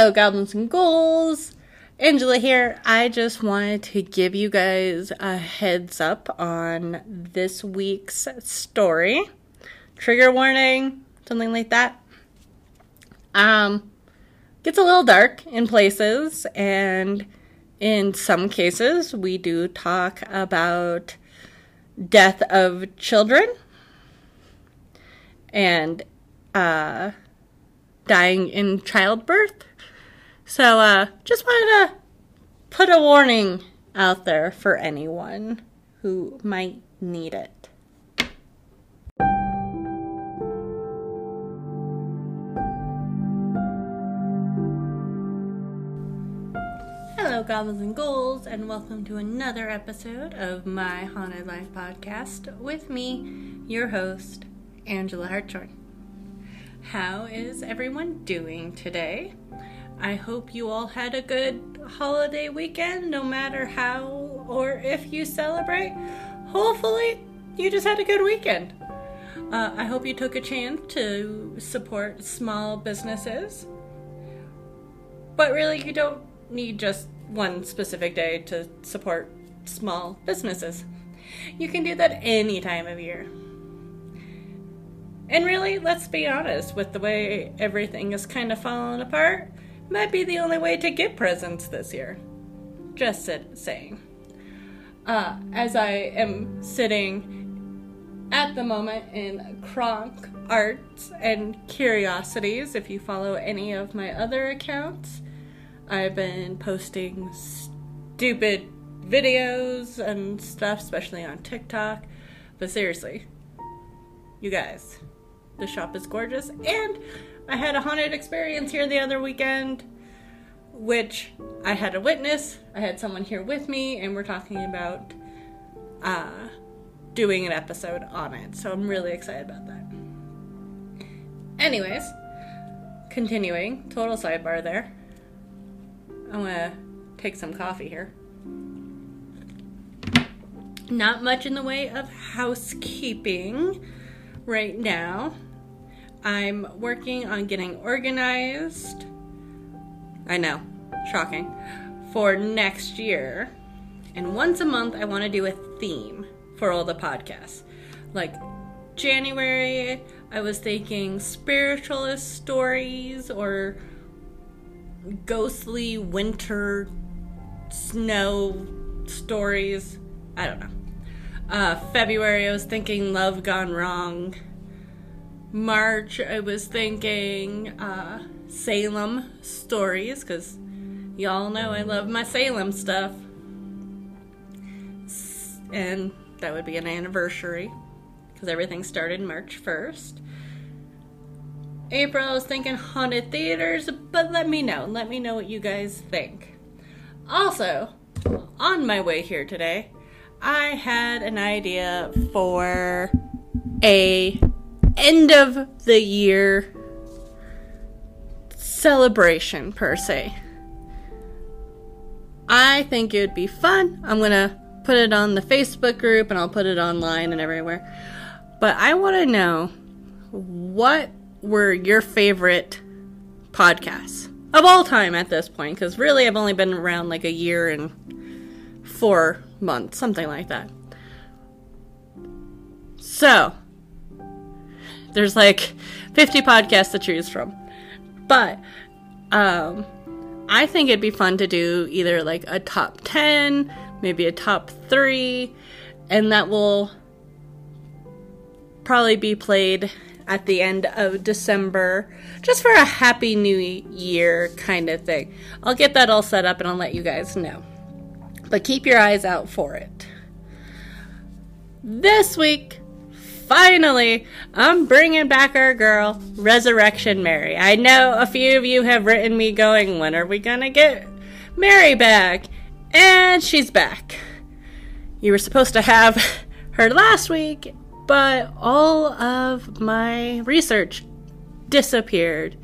Hello, goblins and ghouls. Angela here. I just wanted to give you guys a heads up on this week's story. Trigger warning, something like that. Um, gets a little dark in places, and in some cases, we do talk about death of children and uh, dying in childbirth. So, uh, just wanted to put a warning out there for anyone who might need it. Hello, goblins and ghouls, and welcome to another episode of my Haunted Life podcast with me, your host, Angela Hartshorn. How is everyone doing today? I hope you all had a good holiday weekend, no matter how or if you celebrate. Hopefully, you just had a good weekend. Uh, I hope you took a chance to support small businesses. But really, you don't need just one specific day to support small businesses. You can do that any time of year. And really, let's be honest, with the way everything is kind of falling apart, might be the only way to get presents this year. Just saying. Uh, as I am sitting at the moment in Kronk Arts and Curiosities, if you follow any of my other accounts, I've been posting stupid videos and stuff, especially on TikTok. But seriously, you guys, the shop is gorgeous. And I had a haunted experience here the other weekend, which I had a witness. I had someone here with me, and we're talking about uh, doing an episode on it. So I'm really excited about that. Anyways, continuing, total sidebar there. I'm gonna take some coffee here. Not much in the way of housekeeping right now. I'm working on getting organized. I know, shocking. For next year. And once a month, I want to do a theme for all the podcasts. Like January, I was thinking spiritualist stories or ghostly winter snow stories. I don't know. Uh, February, I was thinking love gone wrong. March, I was thinking uh, Salem stories because y'all know I love my Salem stuff. And that would be an anniversary because everything started March 1st. April, I was thinking haunted theaters, but let me know. Let me know what you guys think. Also, on my way here today, I had an idea for a end of the year celebration per se. I think it would be fun. I'm going to put it on the Facebook group and I'll put it online and everywhere. But I want to know what were your favorite podcasts of all time at this point because really I've only been around like a year and 4 months, something like that. So, there's like 50 podcasts to choose from. But um, I think it'd be fun to do either like a top 10, maybe a top 3, and that will probably be played at the end of December just for a happy new year kind of thing. I'll get that all set up and I'll let you guys know. But keep your eyes out for it. This week, finally, I'm bringing back our girl, Resurrection Mary. I know a few of you have written me going, when are we gonna get Mary back? And she's back. You were supposed to have her last week, but all of my research disappeared.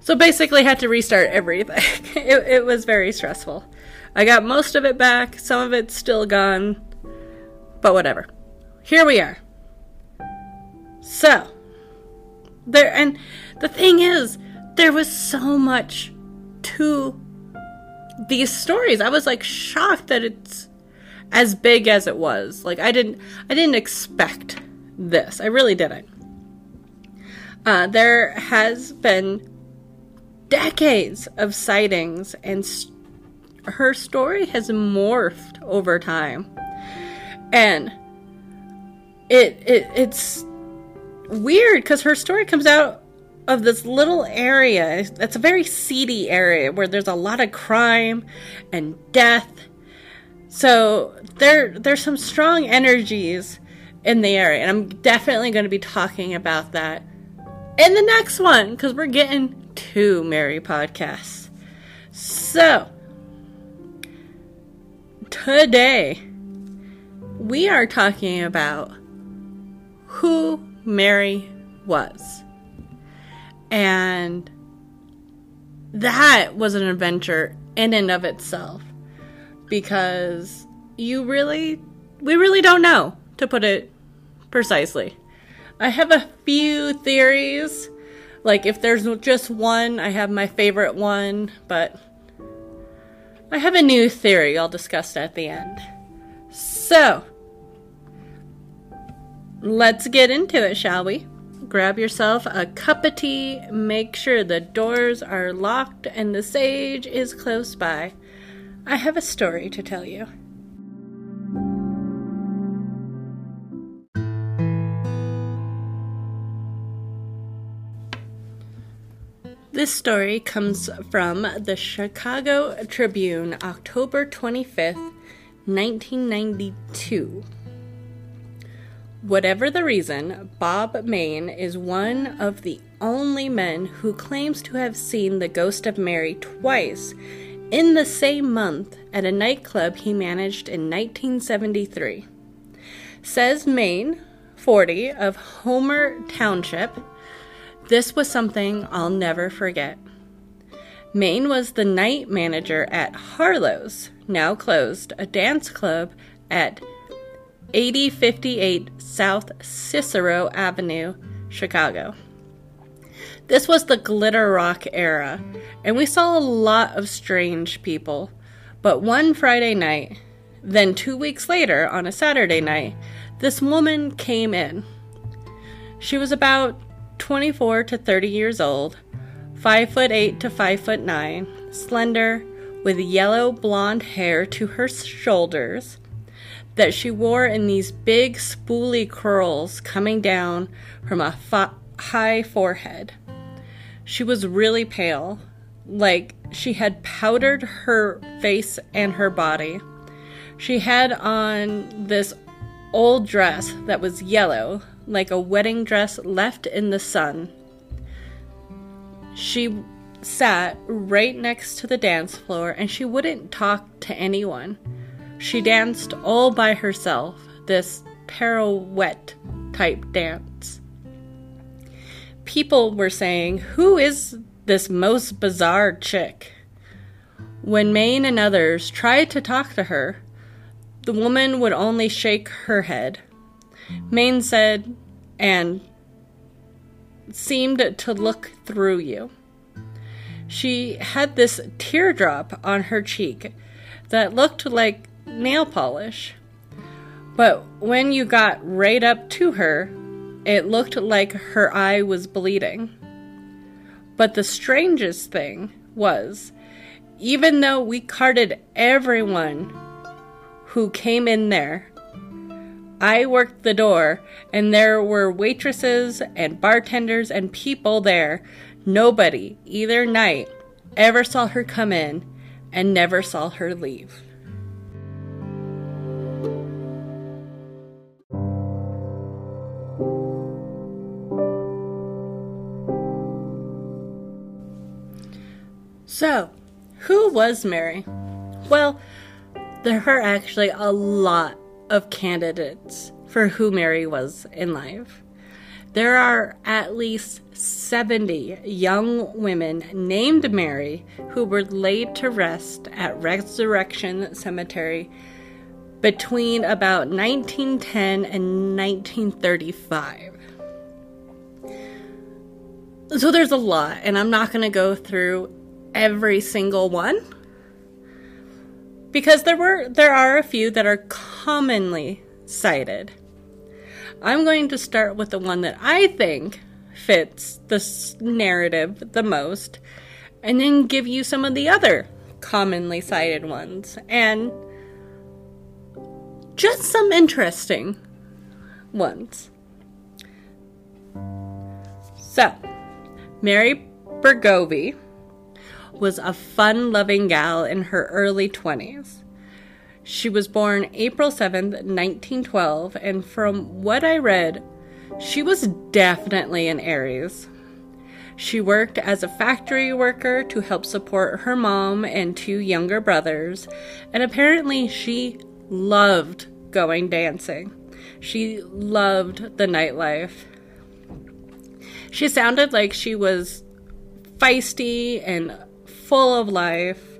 So basically, had to restart everything. it, it was very stressful. I got most of it back, some of it's still gone, but whatever here we are. So, there, and the thing is, there was so much to these stories. I was like shocked that it's as big as it was. Like I didn't I didn't expect this. I really didn't. Uh, there has been decades of sightings, and st- her story has morphed over time, and it, it it's weird because her story comes out of this little area. that's a very seedy area where there's a lot of crime and death. So there there's some strong energies in the area, and I'm definitely going to be talking about that in the next one because we're getting two Mary podcasts. So today we are talking about who Mary was. And that was an adventure in and of itself because you really, we really don't know, to put it precisely. I have a few theories. Like, if there's just one, I have my favorite one, but I have a new theory I'll discuss at the end. So, let's get into it, shall we? Grab yourself a cup of tea, make sure the doors are locked and the sage is close by. I have a story to tell you. This story comes from the Chicago Tribune, October 25th, 1992. Whatever the reason, Bob Main is one of the only men who claims to have seen the ghost of Mary twice in the same month at a nightclub he managed in 1973. Says Main, 40, of Homer Township, this was something I'll never forget. Main was the night manager at Harlow's, now closed, a dance club at 8058 South Cicero Avenue, Chicago. This was the glitter rock era, and we saw a lot of strange people. But one Friday night, then two weeks later, on a Saturday night, this woman came in. She was about 24 to 30 years old, 5 foot 8 to 5 foot 9, slender, with yellow blonde hair to her shoulders, that she wore in these big spooly curls coming down from a fa- high forehead. She was really pale, like she had powdered her face and her body. She had on this old dress that was yellow, like a wedding dress left in the sun. She sat right next to the dance floor and she wouldn't talk to anyone. She danced all by herself, this pirouette type dance. People were saying, Who is this most bizarre chick? When Main and others tried to talk to her, the woman would only shake her head. Main said, and seemed to look through you. She had this teardrop on her cheek that looked like nail polish. But when you got right up to her, it looked like her eye was bleeding. But the strangest thing was, even though we carted everyone who came in there, I worked the door, and there were waitresses and bartenders and people there. Nobody, either night, ever saw her come in and never saw her leave. So, who was Mary? Well, there are actually a lot of candidates for who Mary was in life. There are at least 70 young women named Mary who were laid to rest at Resurrection Cemetery between about 1910 and 1935. so there's a lot, and I'm not going to go through every single one because there were there are a few that are commonly cited. I'm going to start with the one that I think fits the narrative the most and then give you some of the other commonly cited ones and just some interesting ones. So, Mary Bergovi was a fun loving gal in her early 20s. She was born April 7th, 1912, and from what I read, she was definitely an Aries. She worked as a factory worker to help support her mom and two younger brothers, and apparently she loved going dancing. She loved the nightlife. She sounded like she was feisty and full of life.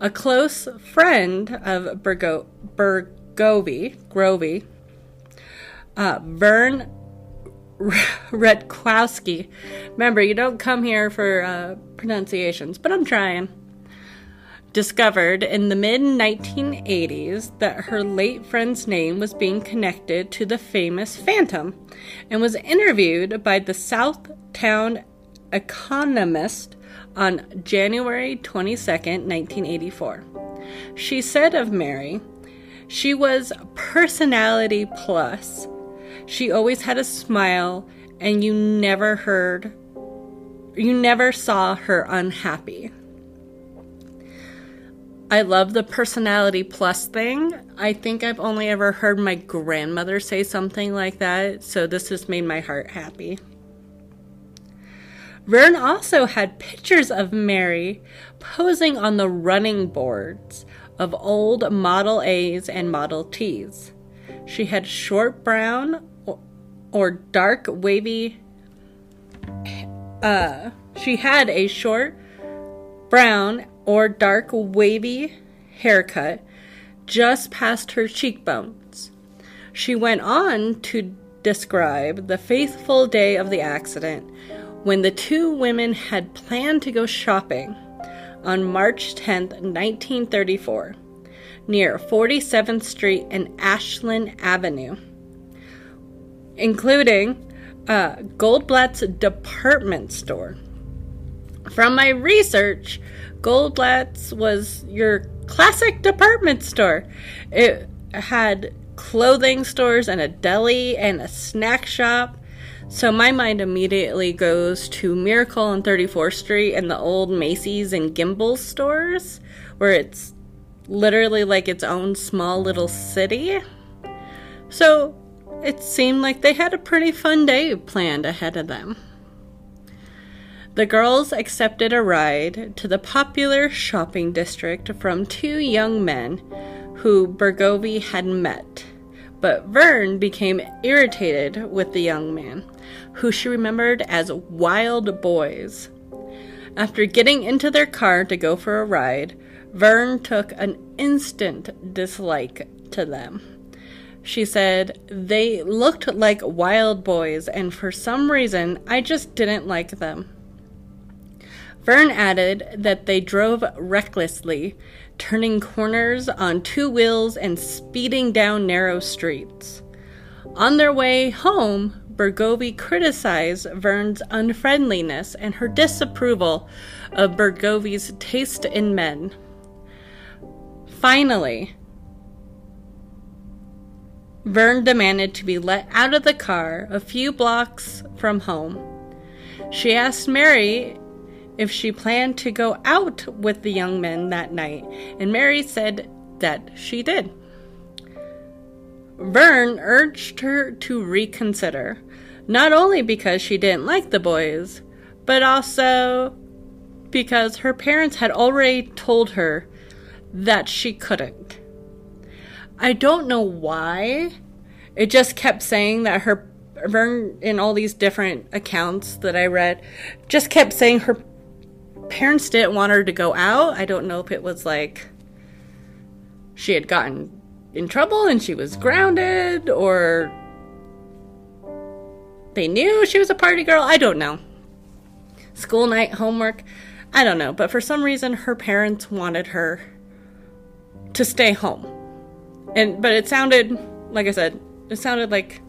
A close friend of Bergo- Bergovi, Grovey, uh, Vern Rutkowski. Remember, you don't come here for uh, pronunciations, but I'm trying. Discovered in the mid 1980s that her late friend's name was being connected to the famous Phantom and was interviewed by the Southtown Economist on January 22, 1984. She said of Mary, she was personality plus she always had a smile, and you never heard, you never saw her unhappy. I love the personality plus thing. I think I've only ever heard my grandmother say something like that, so this has made my heart happy. Vern also had pictures of Mary posing on the running boards of old Model A's and Model T's. She had short brown or dark wavy uh she had a short brown or dark wavy haircut just past her cheekbones. She went on to describe the faithful day of the accident when the two women had planned to go shopping on March 10, 1934, near 47th Street and Ashland Avenue including uh, Goldblatt's department store. From my research, Goldblatt's was your classic department store. It had clothing stores and a deli and a snack shop. So my mind immediately goes to Miracle on 34th Street and the old Macy's and Gimbels stores, where it's literally like its own small little city. So it seemed like they had a pretty fun day planned ahead of them. The girls accepted a ride to the popular shopping district from two young men who Bergovi had met. But Vern became irritated with the young man, who she remembered as wild boys. After getting into their car to go for a ride, Vern took an instant dislike to them. She said, They looked like wild boys, and for some reason, I just didn't like them. Vern added that they drove recklessly, turning corners on two wheels and speeding down narrow streets. On their way home, Bergovi criticized Vern's unfriendliness and her disapproval of Bergovi's taste in men. Finally, Vern demanded to be let out of the car a few blocks from home. She asked Mary if she planned to go out with the young men that night, and Mary said that she did. Vern urged her to reconsider, not only because she didn't like the boys, but also because her parents had already told her that she couldn't. I don't know why. It just kept saying that her Vern in all these different accounts that I read just kept saying her parents didn't want her to go out. I don't know if it was like she had gotten in trouble and she was grounded or they knew she was a party girl. I don't know. school night, homework. I don't know, but for some reason her parents wanted her to stay home. And but it sounded like I said, it sounded like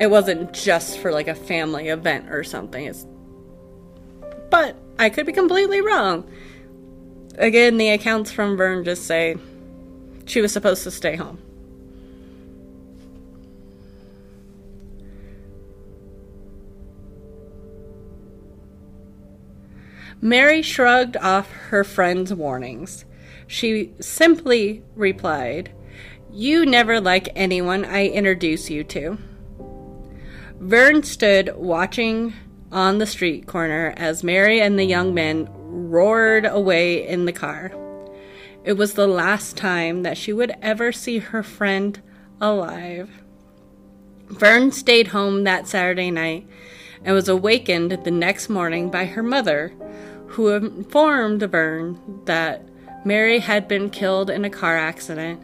it wasn't just for like a family event or something. It's but I could be completely wrong. Again, the accounts from Vern just say she was supposed to stay home. Mary shrugged off her friend's warnings. She simply replied, You never like anyone I introduce you to. Vern stood watching on the street corner as Mary and the young men roared away in the car. It was the last time that she would ever see her friend alive. Vern stayed home that Saturday night and was awakened the next morning by her mother, who informed Vern that Mary had been killed in a car accident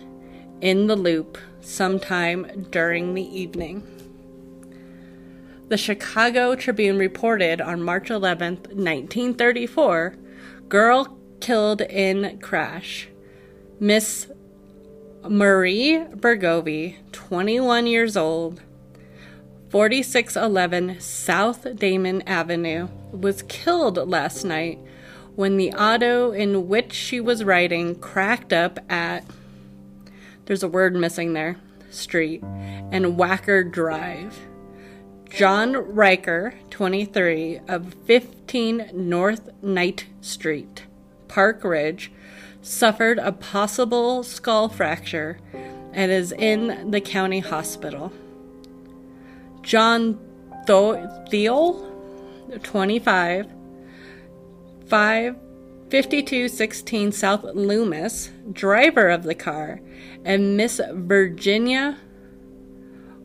in the loop sometime during the evening. The Chicago Tribune reported on March 11, 1934, girl killed in crash. Miss Marie Bergovi, 21 years old, 4611 South Damen Avenue, was killed last night when the auto in which she was riding cracked up at there's a word missing there street and Wacker Drive. John Riker, 23, of 15 North Knight Street, Park Ridge, suffered a possible skull fracture and is in the county hospital. John Thiel, 25, 5, 5216 South Loomis, driver of the car, and Miss Virginia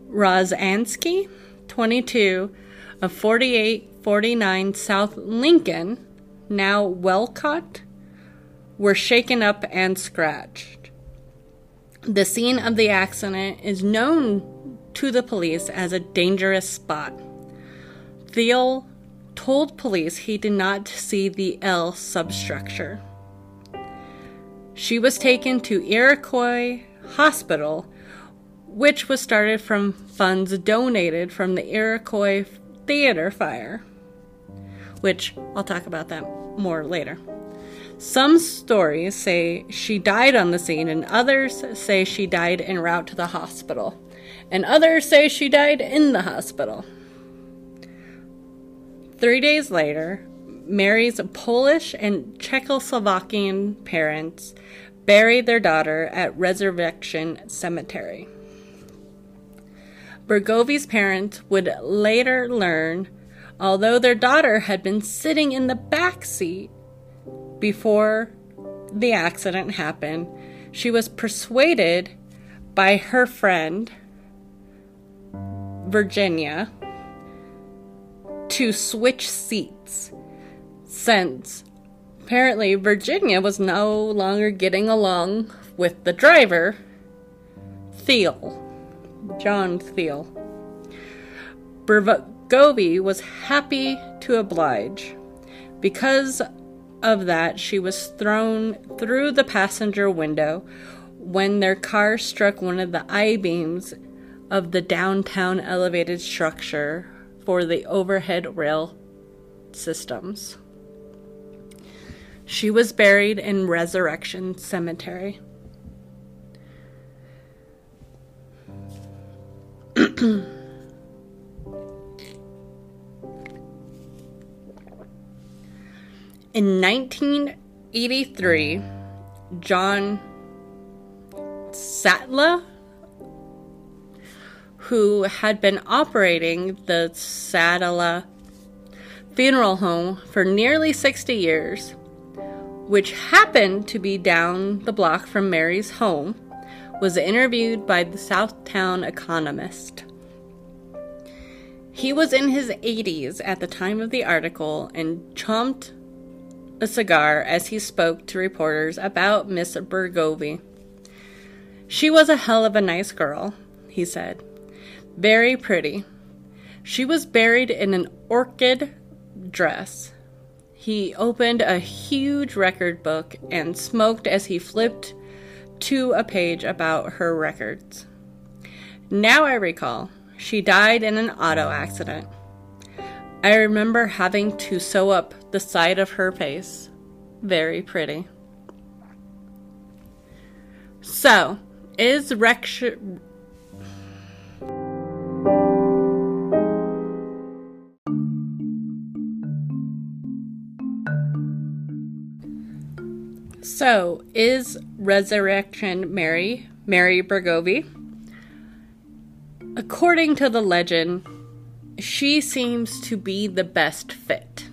Rozansky, 22 of 4849 South Lincoln, now Wolcott, were shaken up and scratched. The scene of the accident is known to the police as a dangerous spot. Thiel told police he did not see the L substructure. She was taken to Iroquois Hospital which was started from funds donated from the Iroquois Theater fire, which I'll talk about that more later. Some stories say she died on the scene, and others say she died en route to the hospital, and others say she died in the hospital. Three days later, Mary's Polish and Czechoslovakian parents buried their daughter at Resurrection Cemetery. Bergovi's parents would later learn, although their daughter had been sitting in the back seat before the accident happened, she was persuaded by her friend Virginia to switch seats since apparently Virginia was no longer getting along with the driver, Thiel. John Thiel. Bergovi was happy to oblige. Because of that, she was thrown through the passenger window when their car struck one of the I beams of the downtown elevated structure for the overhead rail systems. She was buried in Resurrection Cemetery. In 1983, John Sattler, who had been operating the Sattler funeral home for nearly 60 years, which happened to be down the block from Mary's home, was interviewed by the Southtown Economist. He was in his 80s at the time of the article and chomped a cigar as he spoke to reporters about Miss Bergovi. She was a hell of a nice girl, he said. Very pretty. She was buried in an orchid dress. He opened a huge record book and smoked as he flipped to a page about her records. Now I recall, she died in an auto accident. I remember having to sew up the side of her face. Very pretty. So, is. So, is Resurrection Mary Mary Bergovi? According to the legend, she seems to be the best fit.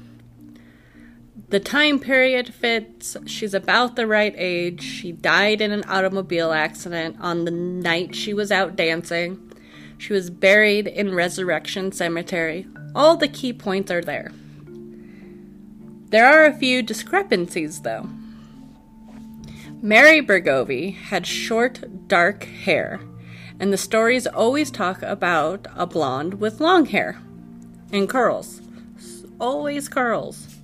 The time period fits. She's about the right age. She died in an automobile accident on the night she was out dancing. She was buried in Resurrection Cemetery. All the key points are there. There are a few discrepancies, though. Mary Bergovi had short, dark hair, and the stories always talk about a blonde with long hair and curls. Always curls.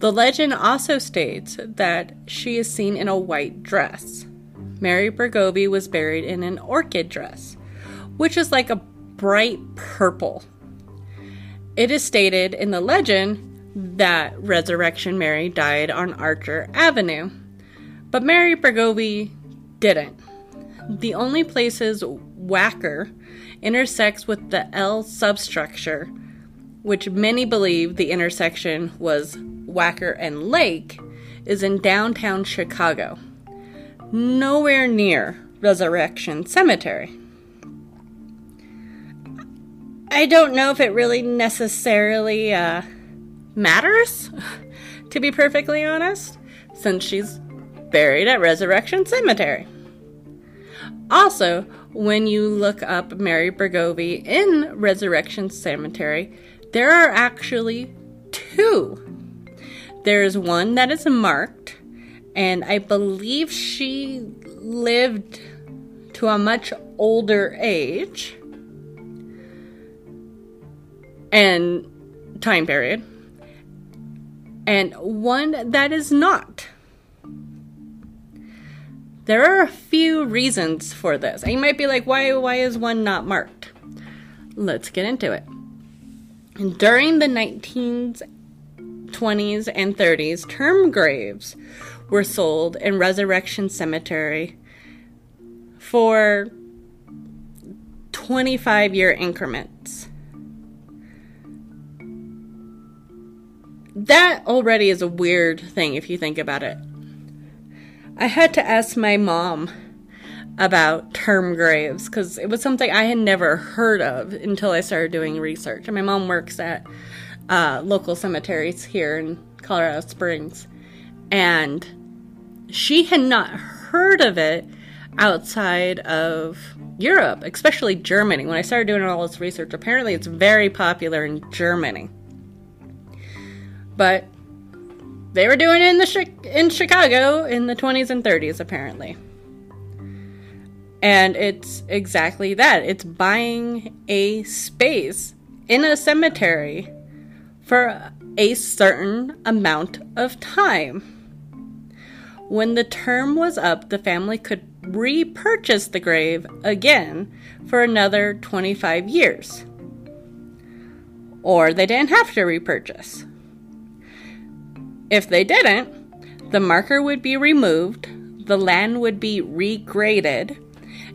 The legend also states that she is seen in a white dress. Mary Bergovi was buried in an orchid dress, which is like a bright purple. It is stated in the legend that Resurrection Mary died on Archer Avenue, but Mary Bergovi didn't. The only places Wacker intersects with the L substructure, which many believe the intersection was Wacker and Lake is in downtown Chicago, nowhere near Resurrection Cemetery. I don't know if it really necessarily uh, matters, to be perfectly honest, since she's buried at Resurrection Cemetery. Also, when you look up Mary Bergovi in Resurrection Cemetery, there are actually two there's one that is marked, and I believe she lived to a much older age and time period, and one that is not. There are a few reasons for this. And you might be like, why, why is one not marked? Let's get into it. During the 19th 20s, and 30s, term graves were sold in Resurrection Cemetery for 25 year increments. That already is a weird thing if you think about it. I had to ask my mom about term graves because it was something I had never heard of until I started doing research. And my mom works at uh, local cemeteries here in Colorado Springs. And she had not heard of it outside of Europe, especially Germany. When I started doing all this research, apparently it's very popular in Germany. But they were doing it in the in Chicago in the 20s and 30s apparently. And it's exactly that. It's buying a space in a cemetery for a certain amount of time. When the term was up, the family could repurchase the grave again for another 25 years. Or they didn't have to repurchase. If they didn't, the marker would be removed, the land would be regraded,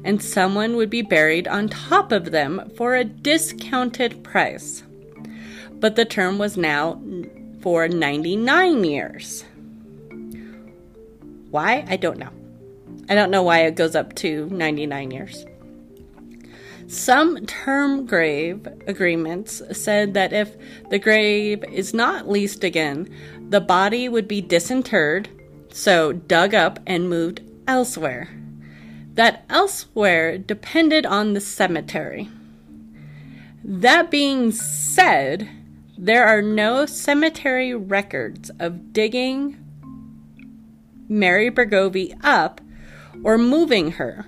and someone would be buried on top of them for a discounted price but the term was now for 99 years. Why? I don't know. I don't know why it goes up to 99 years. Some term grave agreements said that if the grave is not leased again, the body would be disinterred, so dug up and moved elsewhere. That elsewhere depended on the cemetery. That being said, there are no cemetery records of digging Mary Bergovi up or moving her,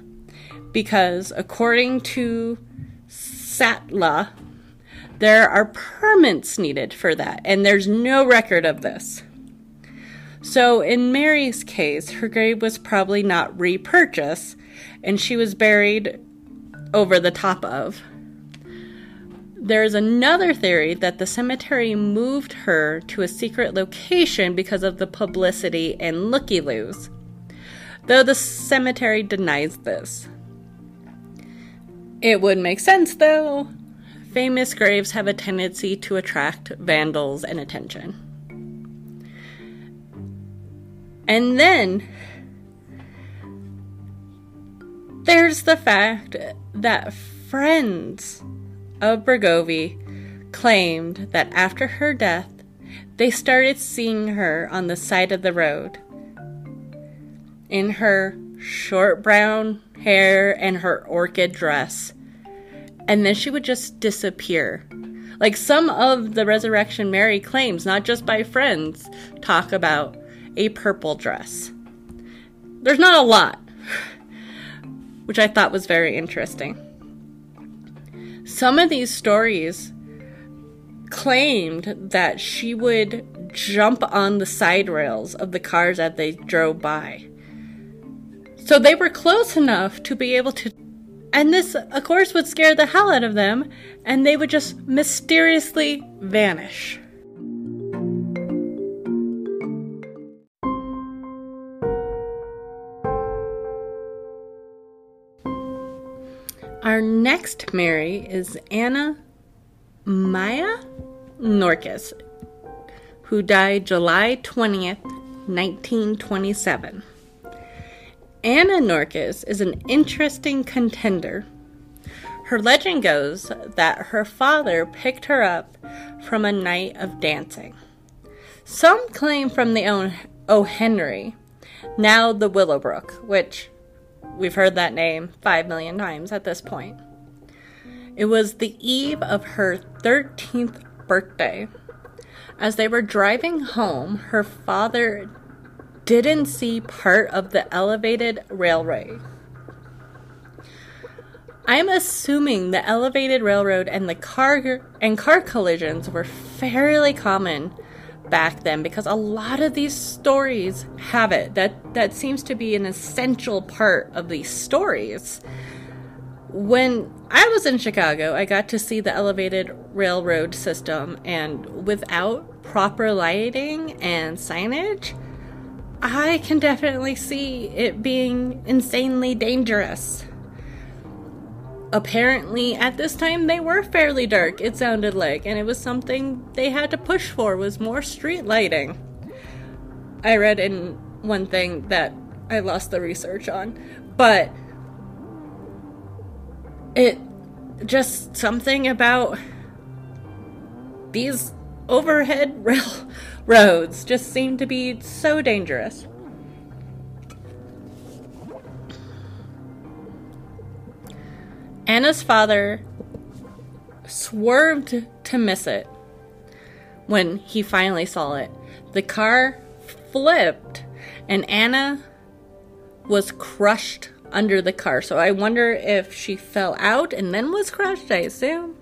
because according to Sattler, There are permits needed for that, and there's no record of this. So, in Mary's case, her grave was probably not repurchased, and she was buried over the top of. There's another theory that the cemetery moved her to a secret location because of the publicity and looky loos, though the cemetery denies this. It would make sense, though. Famous graves have a tendency to attract vandals and attention. And then there's the fact that friends of Bregovy claimed that after her death, they started seeing her on the side of the road in her short brown hair and her orchid dress. And then she would just disappear. Like some of the Resurrection Mary claims, not just by friends, talk about a purple dress. There's not a lot, which I thought was very interesting. Some of these stories claimed that she would jump on the side rails of the cars as they drove by. So they were close enough to be able to. And this, of course, would scare the hell out of them, and they would just mysteriously vanish. Our next Mary is Anna Maya Norkus, who died July 20th, 1927. Anna Norkus is an interesting contender. Her legend goes that her father picked her up from a night of dancing. Some claim from the O. Henry, now the Willowbrook, which We've heard that name five million times at this point. It was the eve of her 13th birthday. As they were driving home, her father didn't see part of the elevated railway. I'm assuming the elevated railroad and the car and car collisions were fairly common back then because a lot of these stories have it. That that seems to be an essential part of these stories. When I was in Chicago, I got to see the elevated railroad system and without proper lighting and signage, I can definitely see it being insanely dangerous. Apparently at this time they were fairly dark it sounded like and it was something they had to push for was more street lighting. I read in one thing that i lost the research on but it just something about these overhead railroads just seem to be so dangerous Anna's father swerved to miss it when he finally saw it. The car flipped and Anna was crushed under the car. So I wonder if she fell out and then was crushed, I assume.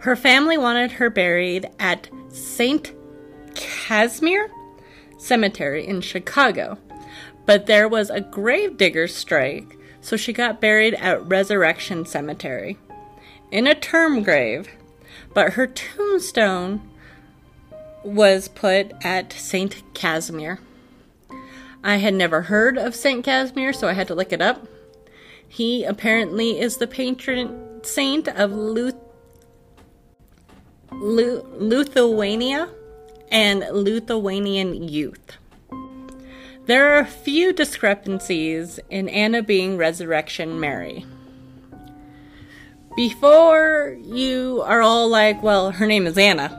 Her family wanted her buried at St. Casimir Cemetery in Chicago, but there was a gravedigger strike so she got buried at Resurrection Cemetery in a term grave, but her tombstone was put at St. Casimir. I had never heard of St. Casimir, so I had to look it up. He apparently is the patron saint of Luth- Lu- Lithuania and Lithuanian youth. There are a few discrepancies in Anna being Resurrection Mary. Before you are all like, well, her name is Anna,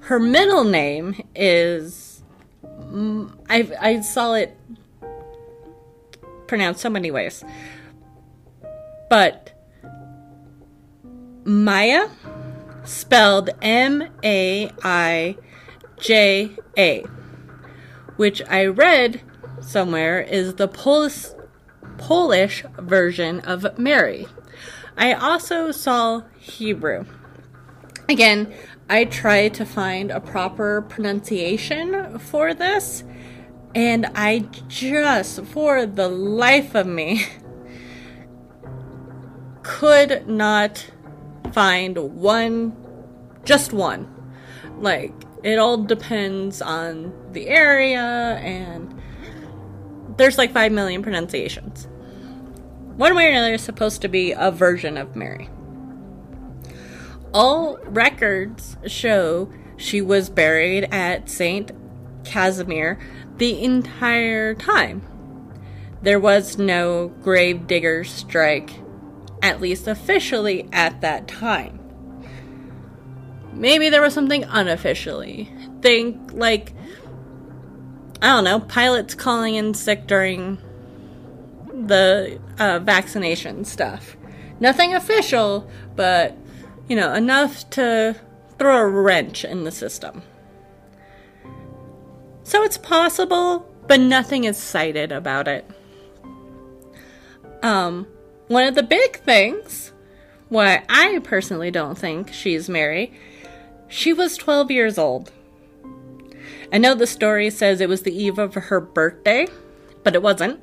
her middle name is. Mm, I, I saw it pronounced so many ways. But Maya, spelled M A I J A which I read somewhere is the Polish, Polish version of Mary. I also saw Hebrew. Again, I tried to find a proper pronunciation for this, and I just, for the life of me, could not find one, just one. Like, it all depends on the area, and there's like 5 million pronunciations. One way or another is supposed to be a version of Mary. All records show she was buried at St. Casimir the entire time. There was no grave digger strike, at least officially at that time. Maybe there was something unofficially. Think like, I don't know, pilots calling in sick during the uh, vaccination stuff. Nothing official, but, you know, enough to throw a wrench in the system. So it's possible, but nothing is cited about it. Um, one of the big things, why I personally don't think she's Mary, she was 12 years old. I know the story says it was the eve of her birthday, but it wasn't.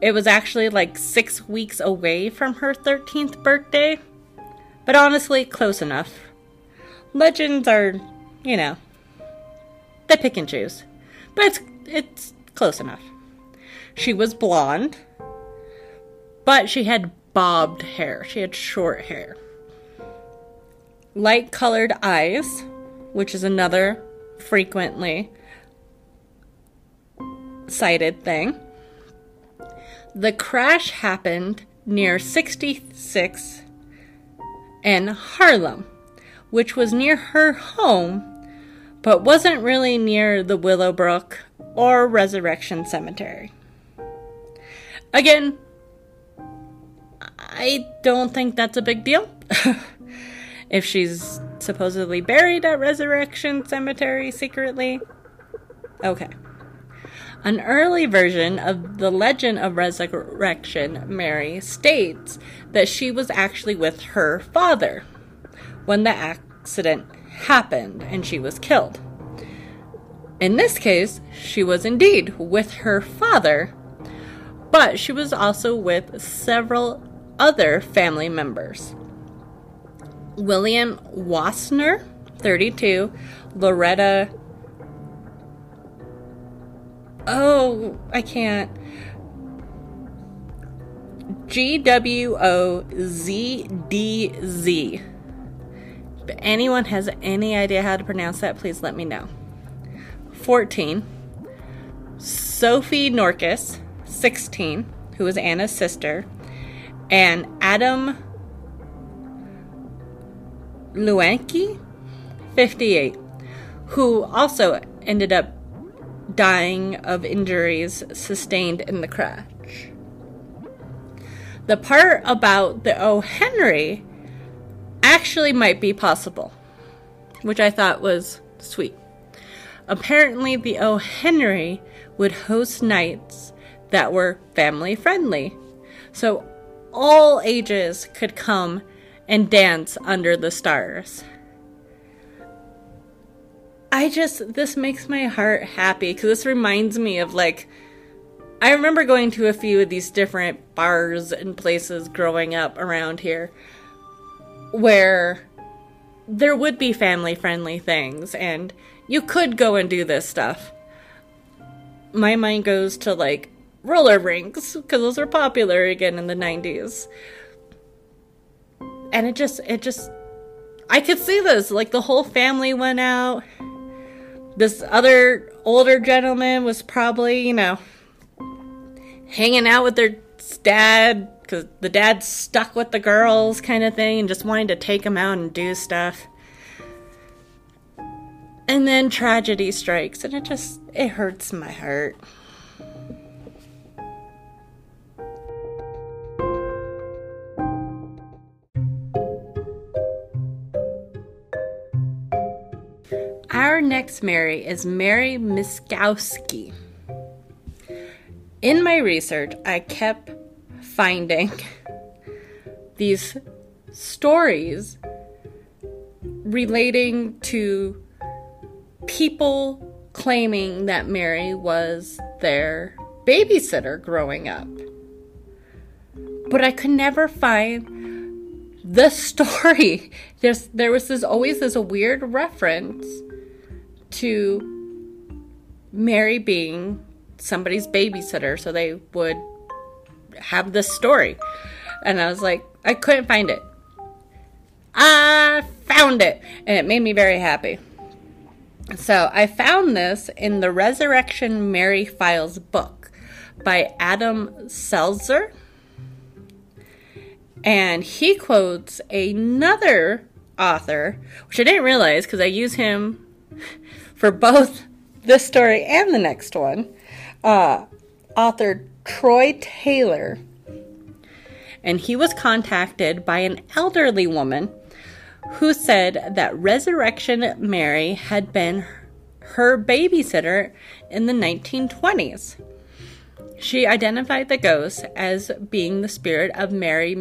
It was actually like six weeks away from her 13th birthday, but honestly, close enough. Legends are, you know, they pick and choose. But it's it's close enough. She was blonde, but she had bobbed hair. She had short hair. Light colored eyes, which is another frequently cited thing. The crash happened near 66 and Harlem, which was near her home but wasn't really near the Willowbrook or Resurrection Cemetery. Again, I don't think that's a big deal. if she's supposedly buried at Resurrection Cemetery secretly, okay. An early version of the legend of Resurrection Mary states that she was actually with her father when the accident happened and she was killed. In this case, she was indeed with her father, but she was also with several other family members. William Wassner, 32, Loretta. Oh, I can't. G W O Z D Z if anyone has any idea how to pronounce that, please let me know. 14. Sophie Norkus, 16, who was Anna's sister, and Adam Luenke, 58, who also ended up dying of injuries sustained in the crash. The part about the O. Henry actually might be possible, which I thought was sweet. Apparently, the O. Henry would host nights that were family friendly, so all ages could come and dance under the stars. I just, this makes my heart happy because this reminds me of like, I remember going to a few of these different bars and places growing up around here where there would be family friendly things and you could go and do this stuff. My mind goes to like roller rinks because those were popular again in the 90s. And it just, it just, I could see this. Like the whole family went out. This other older gentleman was probably, you know, hanging out with their dad because the dad's stuck with the girls kind of thing and just wanting to take them out and do stuff and then tragedy strikes and it just it hurts my heart Our next Mary is Mary Miskowski. In my research, I kept finding these stories relating to people claiming that Mary was their babysitter growing up. But I could never find the story. There's, there was this always this weird reference to Mary being somebody's babysitter, so they would have this story. And I was like, I couldn't find it. I found it, and it made me very happy. So I found this in the Resurrection Mary Files book by Adam Selzer. And he quotes another author, which I didn't realize because I use him for both this story and the next one. Uh, author Troy Taylor. And he was contacted by an elderly woman who said that Resurrection Mary had been her babysitter in the 1920s. She identified the ghost as being the spirit of Mary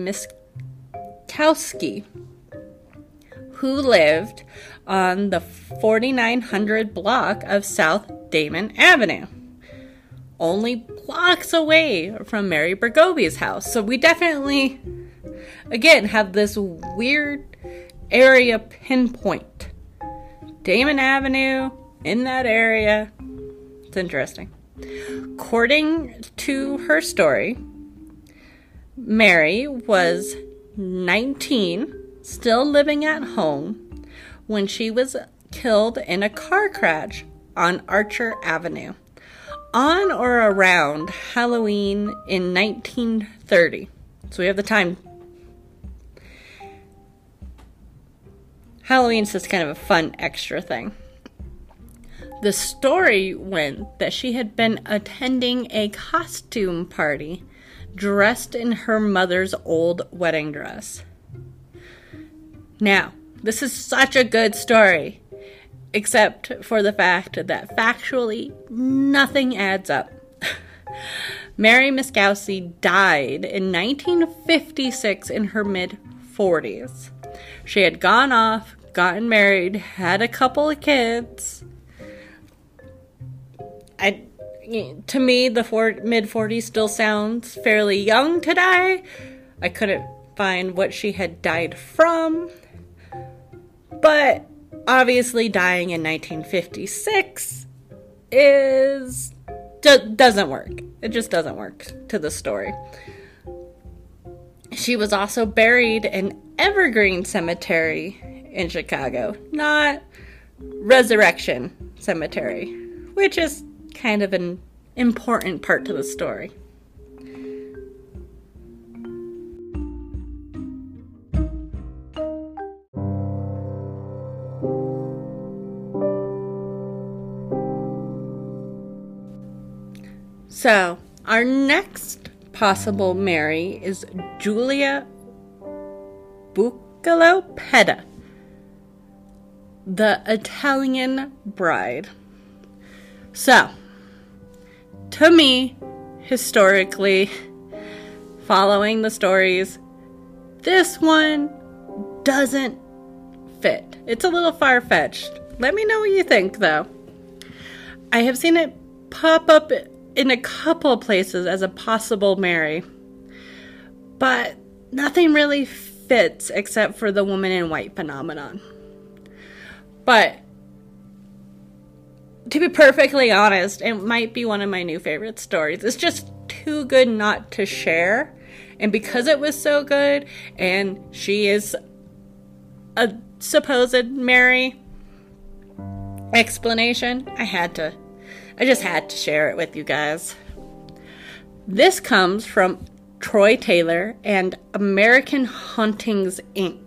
Miskowski, who lived on the 4900 block of South Damen Avenue, only blocks away from Mary Bregovy's house. So we definitely, again, have this weird area pinpoint. Damen Avenue, in that area. It's interesting. According to her story, Mary was 19, still living at home, when she was killed in a car crash on Archer Avenue on or around Halloween in 1930. So we have the time Halloween's just kind of a fun extra thing. The story went that she had been attending a costume party dressed in her mother's old wedding dress. Now, this is such a good story, except for the fact that factually nothing adds up. Mary Miskowski died in 1956 in her mid 40s. She had gone off, gotten married, had a couple of kids. I to me the mid 40s still sounds fairly young to die. I couldn't find what she had died from. But obviously dying in 1956 is do, doesn't work. It just doesn't work to the story. She was also buried in Evergreen Cemetery in Chicago, not Resurrection Cemetery, which is kind of an important part to the story. So, our next possible Mary is Julia Buccola Petta the Italian Bride. So, to me, historically, following the stories, this one doesn't fit. It's a little far fetched. Let me know what you think, though. I have seen it pop up in a couple places as a possible Mary, but nothing really fits except for the woman in white phenomenon. But to be perfectly honest, it might be one of my new favorite stories. It's just too good not to share. And because it was so good, and she is a supposed Mary explanation, I had to, I just had to share it with you guys. This comes from Troy Taylor and American Hauntings Inc.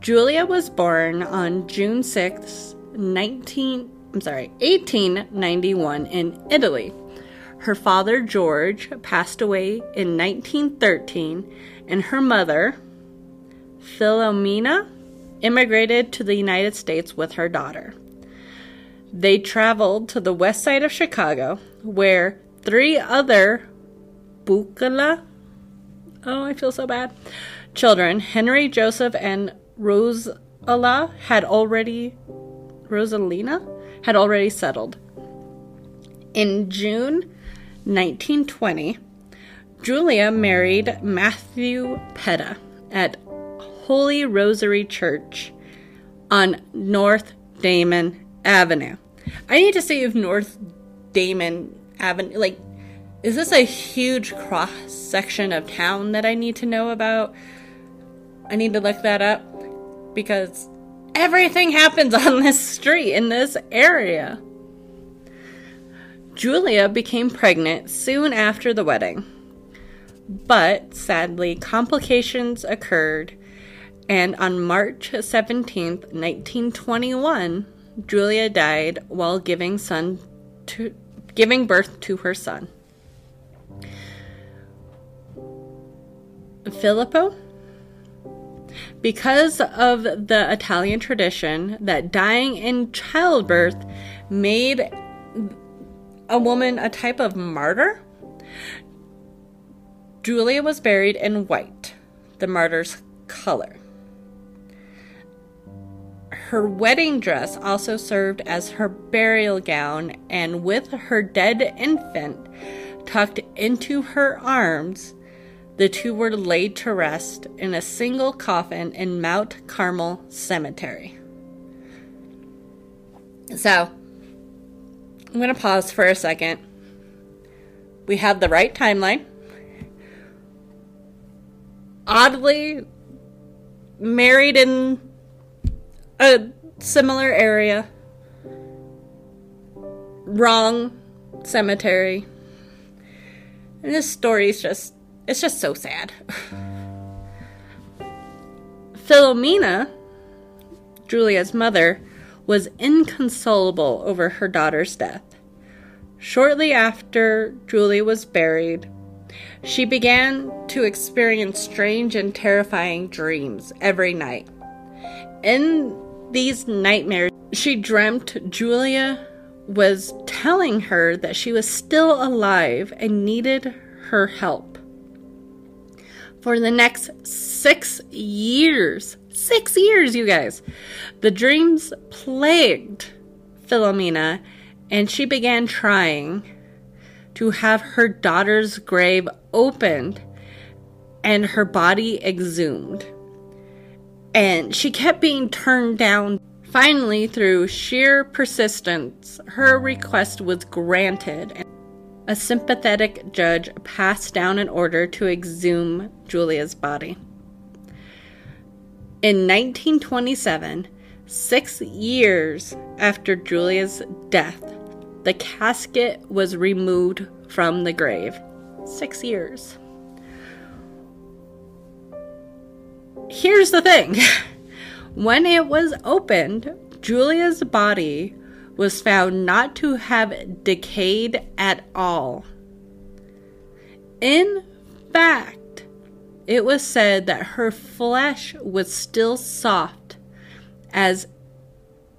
Julia was born on June 6, 19 I'm sorry, 1891 in Italy. Her father George passed away in 1913 and her mother Philomena immigrated to the United States with her daughter. They traveled to the west side of Chicago where three other Buccala Oh, I feel so bad. Children Henry, Joseph, and Rosala had already. Rosalina had already settled. In June 1920, Julia married Matthew Petta at Holy Rosary Church on North Damen Avenue. I need to if North Damen Avenue, like, is this a huge cross section of town that I need to know about? I need to look that up because everything happens on this street in this area. Julia became pregnant soon after the wedding. But sadly, complications occurred, and on March 17th, 1921, Julia died while giving son to giving birth to her son. Filippo because of the Italian tradition that dying in childbirth made a woman a type of martyr, Julia was buried in white, the martyr's color. Her wedding dress also served as her burial gown, and with her dead infant tucked into her arms, the two were laid to rest in a single coffin in Mount Carmel Cemetery. So, I'm going to pause for a second. We have the right timeline. Oddly married in a similar area. Wrong cemetery. And this story is just it's just so sad. Philomena, Julia's mother, was inconsolable over her daughter's death. Shortly after Julia was buried, she began to experience strange and terrifying dreams every night. In these nightmares, she dreamt Julia was telling her that she was still alive and needed her help for the next six years. Six years, you guys. The dreams plagued Philomena, and she began trying to have her daughter's grave opened and her body exhumed. And she kept being turned down. Finally, through sheer persistence, her request was granted a sympathetic judge passed down an order to exhume Julia's body. In 1927, six years after Julia's death, the casket was removed from the grave. Six years. Here's the thing when it was opened, Julia's body was found not to have decayed at all. In fact, it was said that her flesh was still soft as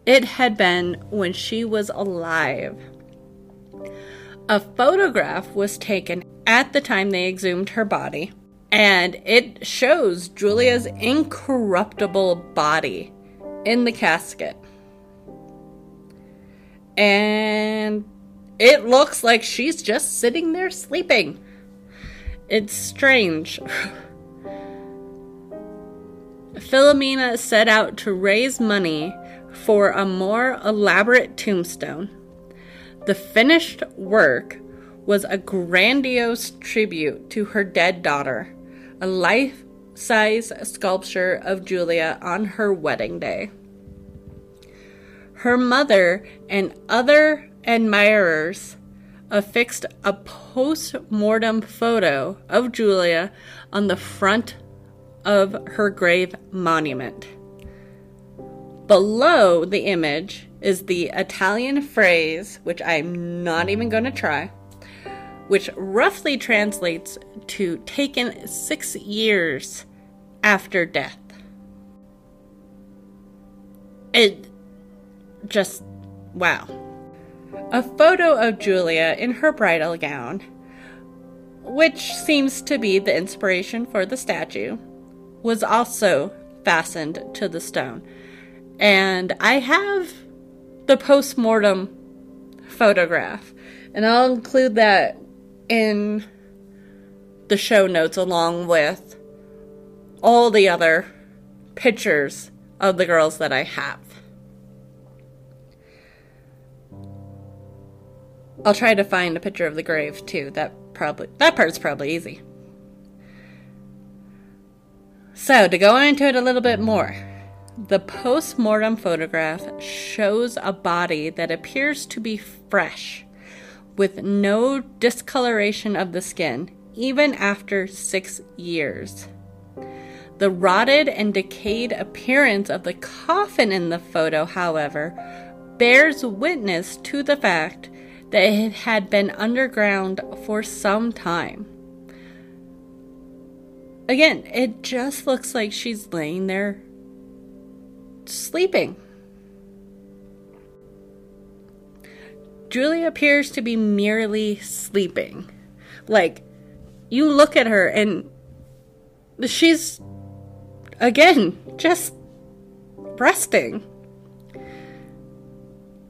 it had been when she was alive. A photograph was taken at the time they exhumed her body, and it shows Julia's incorruptible body in the casket and it looks like she's just sitting there sleeping. It's strange. Philomena set out to raise money for a more elaborate tombstone. The finished work was a grandiose tribute to her dead daughter, a life size sculpture of Julia on her wedding day her mother and other admirers affixed a post mortem photo of Julia on the front of her grave monument. Below the image is the Italian phrase, which I'm not even going to try, which roughly translates to taken six years after death. It just wow. A photo of Julia in her bridal gown which seems to be the inspiration for the statue, was also fastened to the stone. And I have the post mortem photograph, and I'll include that in the show notes along with all the other pictures of the girls that I have. I'll try to find a picture of the grave too. That probably that part's probably easy. So, to go into it a little bit more, the post mortem photograph shows a body that appears to be fresh, with no discoloration of the skin, even after six years. The rotted and decayed appearance of the coffin in the photo, however, bears witness to the fact that it had been underground for some time. Again, it just looks like she's laying there sleeping. Julia appears to be merely sleeping. Like, you look at her and she's, again, just resting.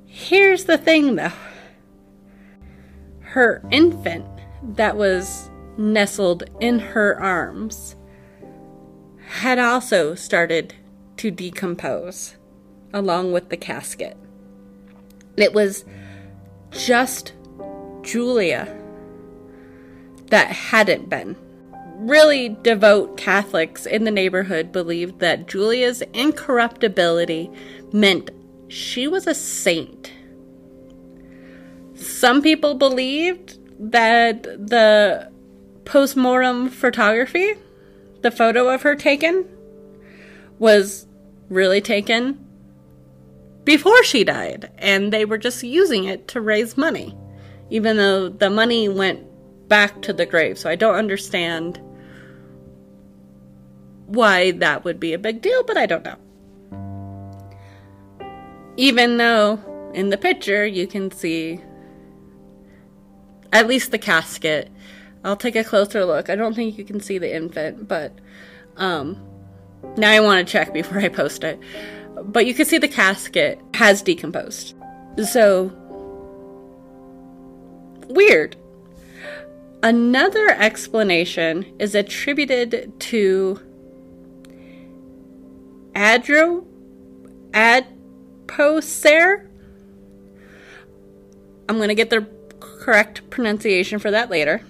Here's the thing though her infant that was nestled in her arms had also started to decompose along with the casket. It was just Julia that hadn't been. Really devout Catholics in the neighborhood believed that Julia's incorruptibility meant she was a saint. Some people believed that the postmortem photography, the photo of her taken, was really taken before she died, and they were just using it to raise money, even though the money went back to the grave. So I don't understand why that would be a big deal, but I don't know. Even though in the picture you can see at least the casket. I'll take a closer look. I don't think you can see the infant, but um, now I want to check before I post it. But you can see the casket has decomposed. So, weird. Another explanation is attributed to adro adposer. I'm going to get the correct pronunciation for that later.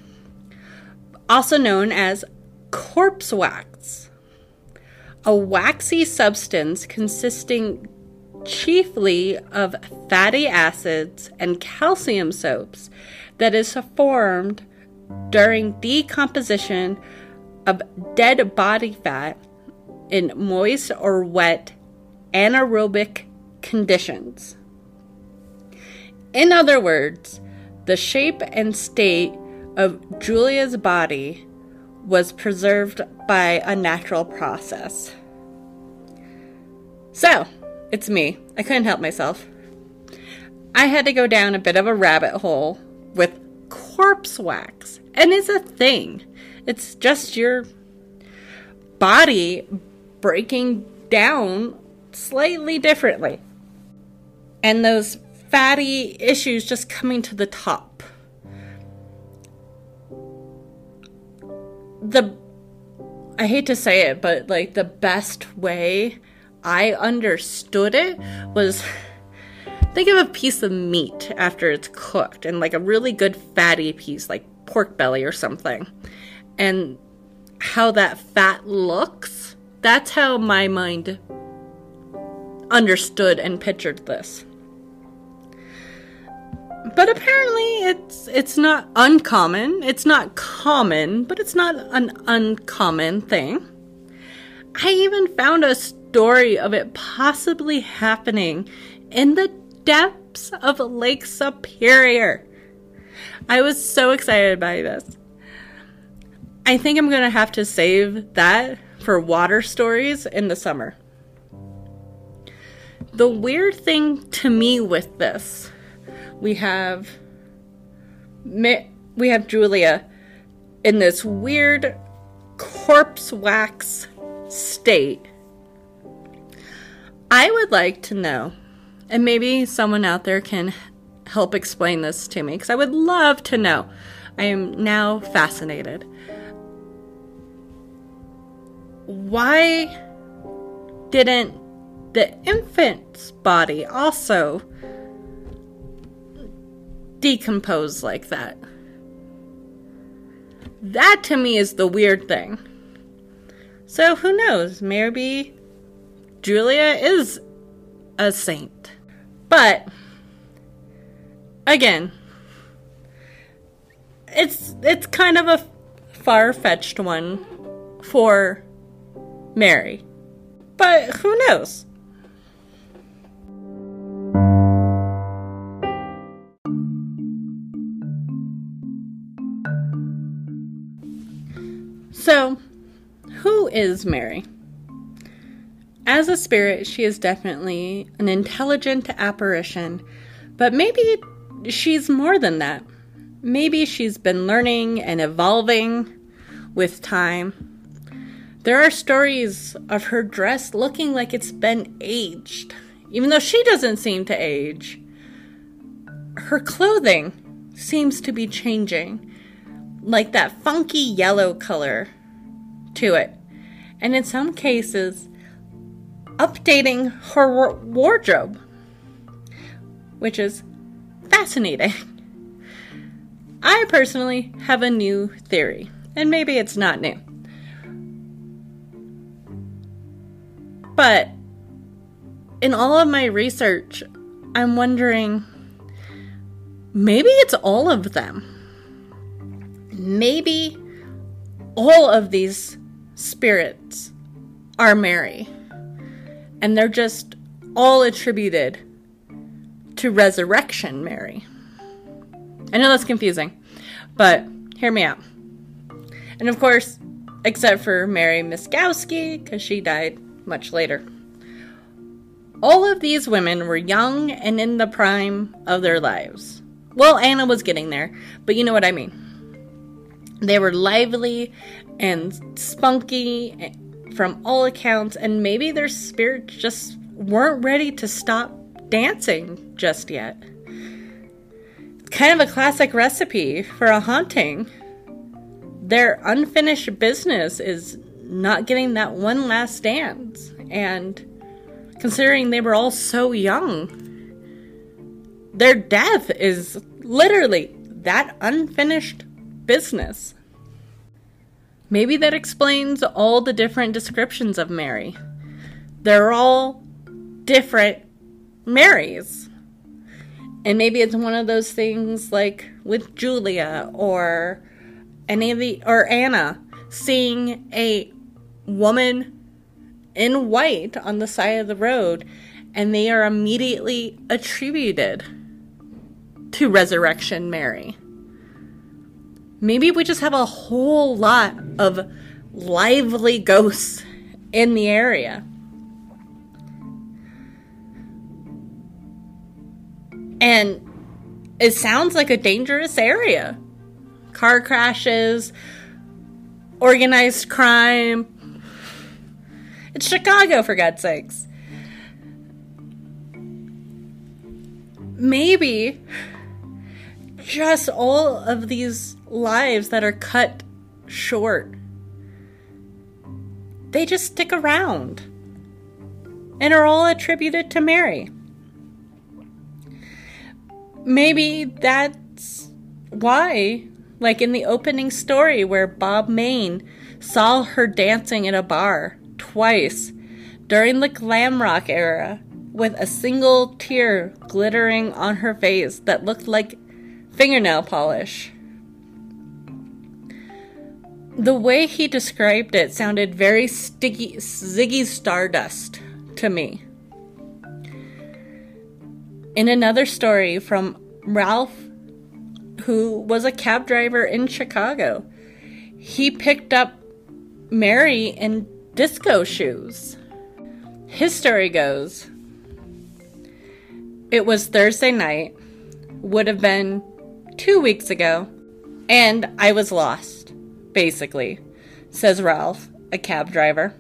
Also known as corpse wax a waxy substance consisting chiefly of fatty acids and calcium soaps that is formed during decomposition of dead body fat in moist or wet anaerobic conditions. In other words, the shape and state of Julia's body was preserved by a natural process. So, it's me. I couldn't help myself. I had to go down a bit of a rabbit hole with corpse wax. And it's a thing. It's just your body breaking down slightly differently. And those fatty issues just coming to the top. The I hate to say it, but like the best way I understood it was think of a piece of meat after it's cooked and like a really good fatty piece like pork belly or something. And how that fat looks, that's how my mind understood and pictured this but apparently it's it's not uncommon. It's not common, but it's not an uncommon thing. I even found a story of it possibly happening in the depths of Lake Superior. I was so excited by this. I think I'm going to have to save that for water stories in the summer. The weird thing to me with this we have we have Julia in this weird corpse wax state. I would like to know, and maybe someone out there can help explain this to me, because I would love to know. I am now fascinated. Why didn't the infant's body also decompose like that? That to me is the weird thing. So who knows? Maybe Julia is a saint. But again, it's it's kind of a far-fetched one for Mary. But who knows? Is Mary? As a spirit, she is definitely an intelligent apparition, but maybe she's more than that. Maybe she's been learning and evolving with time. There are stories of her dress looking like it's been aged, even though she doesn't seem to age. Her clothing seems to be changing, like that funky yellow color to it, and in some cases, updating her wardrobe, which is fascinating. I personally have a new theory, and maybe it's not new. But in all of my research, I'm wondering maybe it's all of them. Maybe all of these spirits are Mary. And they're just all attributed to Resurrection Mary. I know that's confusing, but hear me out. And of course, except for Mary Miskowski, because she died much later. All of these women were young and in the prime of their lives. Well, Anna was getting there, but you know what I mean. They were lively and spunky eh, from all accounts, and maybe their spirits just weren't ready to stop dancing just yet. Kind of a classic recipe for a haunting. Their unfinished business is not getting that one last dance, and considering they were all so young, their death is literally that unfinished business. Maybe that explains all the different descriptions of Mary. They're all different Marys. And maybe it's one of those things like with Julia or any of the or Anna seeing a woman in white on the side of the road and they are immediately attributed to resurrection Mary. Maybe we just have a whole lot of lively ghosts in the area. And it sounds like a dangerous area. Car crashes, organized crime. It's Chicago, for God's sakes. Maybe just all of these lives that are cut short. They just stick around and are all attributed to Mary. Maybe that's why, like in the opening story where Bob Mayne saw her dancing in a bar twice during the glam rock era with a single tear glittering on her face that looked like fingernail polish. The way he described it sounded very sticky, Ziggy Stardust to me. In another story from Ralph, who was a cab driver in Chicago, he picked up Mary in disco shoes. His story goes it was Thursday night, would have been two weeks ago, and I was lost. Basically, says Ralph, a cab driver.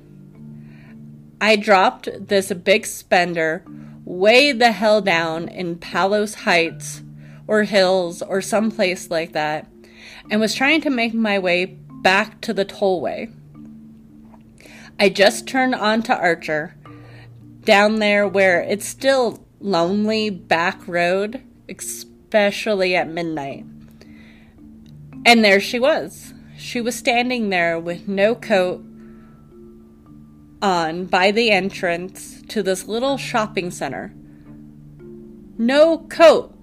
I dropped this big spender way the hell down in Palos Heights or Hills or someplace like that and was trying to make my way back to the tollway. I just turned onto Archer, down there where it's still lonely back road, especially at midnight. And there she was. She was standing there with no coat on by the entrance to this little shopping center. No coat.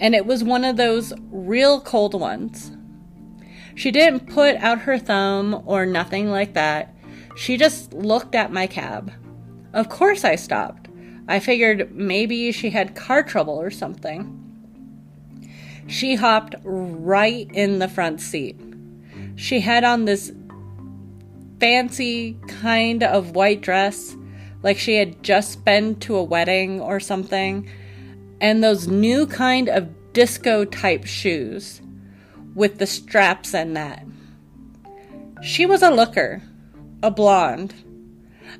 And it was one of those real cold ones. She didn't put out her thumb or nothing like that. She just looked at my cab. Of course I stopped. I figured maybe she had car trouble or something. She hopped right in the front seat. She had on this fancy kind of white dress, like she had just been to a wedding or something, and those new kind of disco type shoes with the straps and that. She was a looker, a blonde.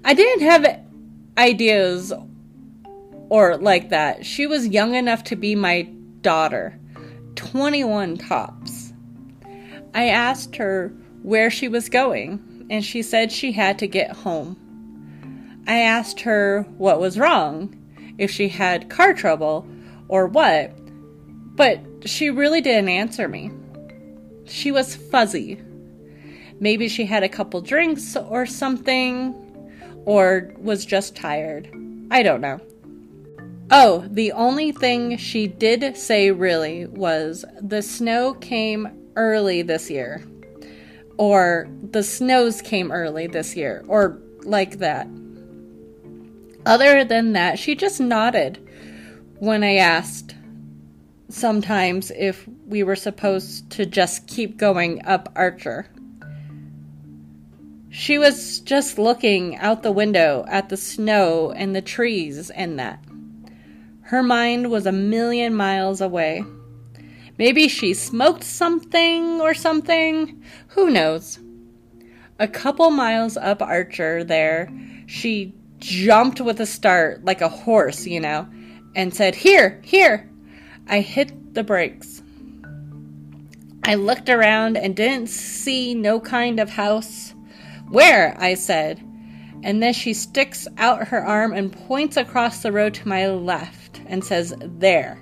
I didn't have ideas or like that. She was young enough to be my daughter, 21 tops. I asked her where she was going, and she said she had to get home. I asked her what was wrong, if she had car trouble or what, but she really didn't answer me. She was fuzzy. Maybe she had a couple drinks or something, or was just tired. I don't know. Oh, the only thing she did say really was the snow came early this year. Or the snows came early this year. Or like that. Other than that, she just nodded when I asked sometimes if we were supposed to just keep going up Archer. She was just looking out the window at the snow and the trees and that. Her mind was a million miles away. Maybe she smoked something or something. Who knows? A couple miles up Archer there, she jumped with a start like a horse, you know, and said, Here, here, I hit the brakes. I looked around and didn't see no kind of house. Where? I said. And then she sticks out her arm and points across the road to my left and says, There.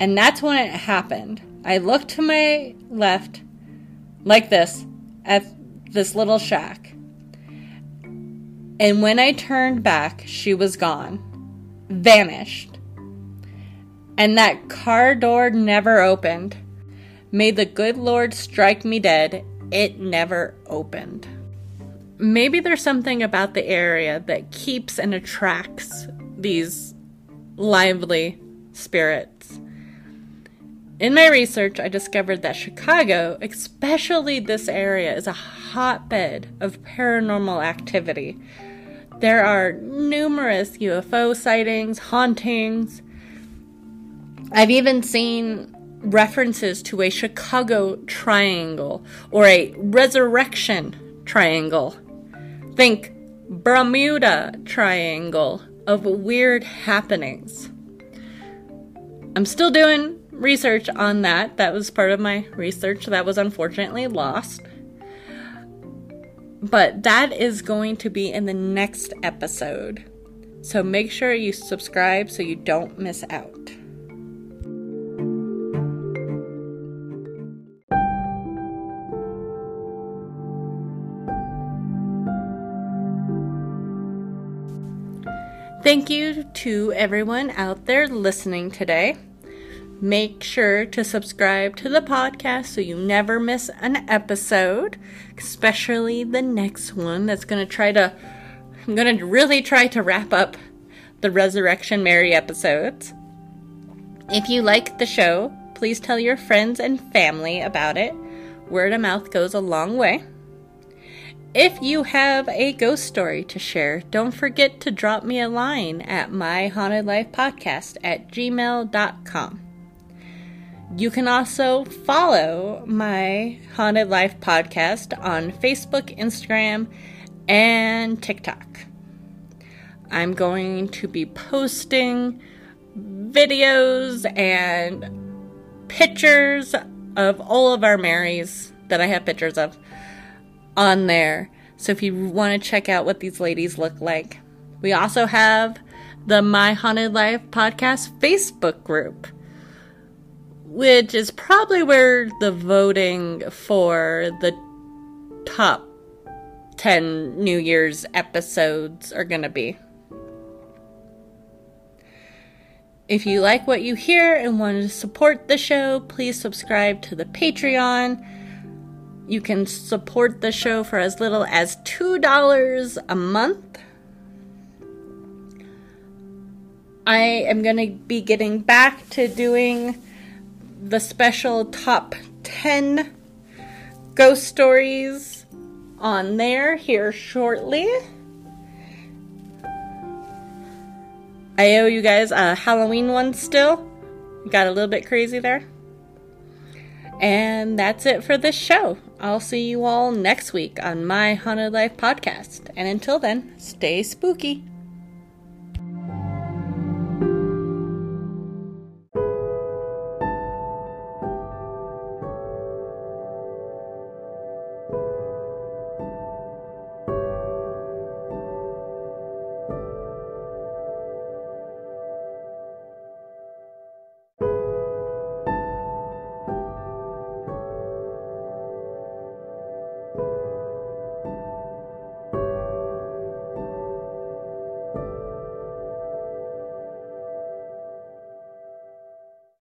And that's when it happened. I looked to my left, like this, at this little shack. And when I turned back, she was gone, vanished and that car door never opened. May the good Lord strike me dead, it never opened. Maybe there's something about the area that keeps and attracts these lively spirits. In my research, I discovered that Chicago, especially this area, is a hotbed of paranormal activity. There are numerous UFO sightings, hauntings, I've even seen references to a Chicago triangle or a resurrection triangle. Think Bermuda triangle of weird happenings. I'm still doing research on that. That was part of my research that was unfortunately lost. But that is going to be in the next episode. So make sure you subscribe so you don't miss out. Thank you to everyone out there listening today. Make sure to subscribe to the podcast so you never miss an episode, especially the next one that's going to try to I'm going to really try to wrap up the Resurrection Mary episodes. If you like the show, please tell your friends and family about it. Word of mouth goes a long way. If you have a ghost story to share, don't forget to drop me a line at myhauntedlifepodcast at gmail.com. You can also follow my Haunted Life podcast on Facebook, Instagram, and TikTok. I'm going to be posting videos and pictures of all of our Marys that I have pictures of on there. So if you want to check out what these ladies look like, we also have the My Haunted Life podcast Facebook group, which is probably where the voting for the top 10 New Year's episodes are going to be. If you like what you hear and want to support the show, please subscribe to the Patreon. You can support the show for as little as $2 a month. I am going to be getting back to doing the special top 10 ghost stories on there here shortly. I owe you guys a Halloween one still. Got a little bit crazy there. And that's it for this show. I'll see you all next week on my Haunted Life podcast. And until then, stay spooky.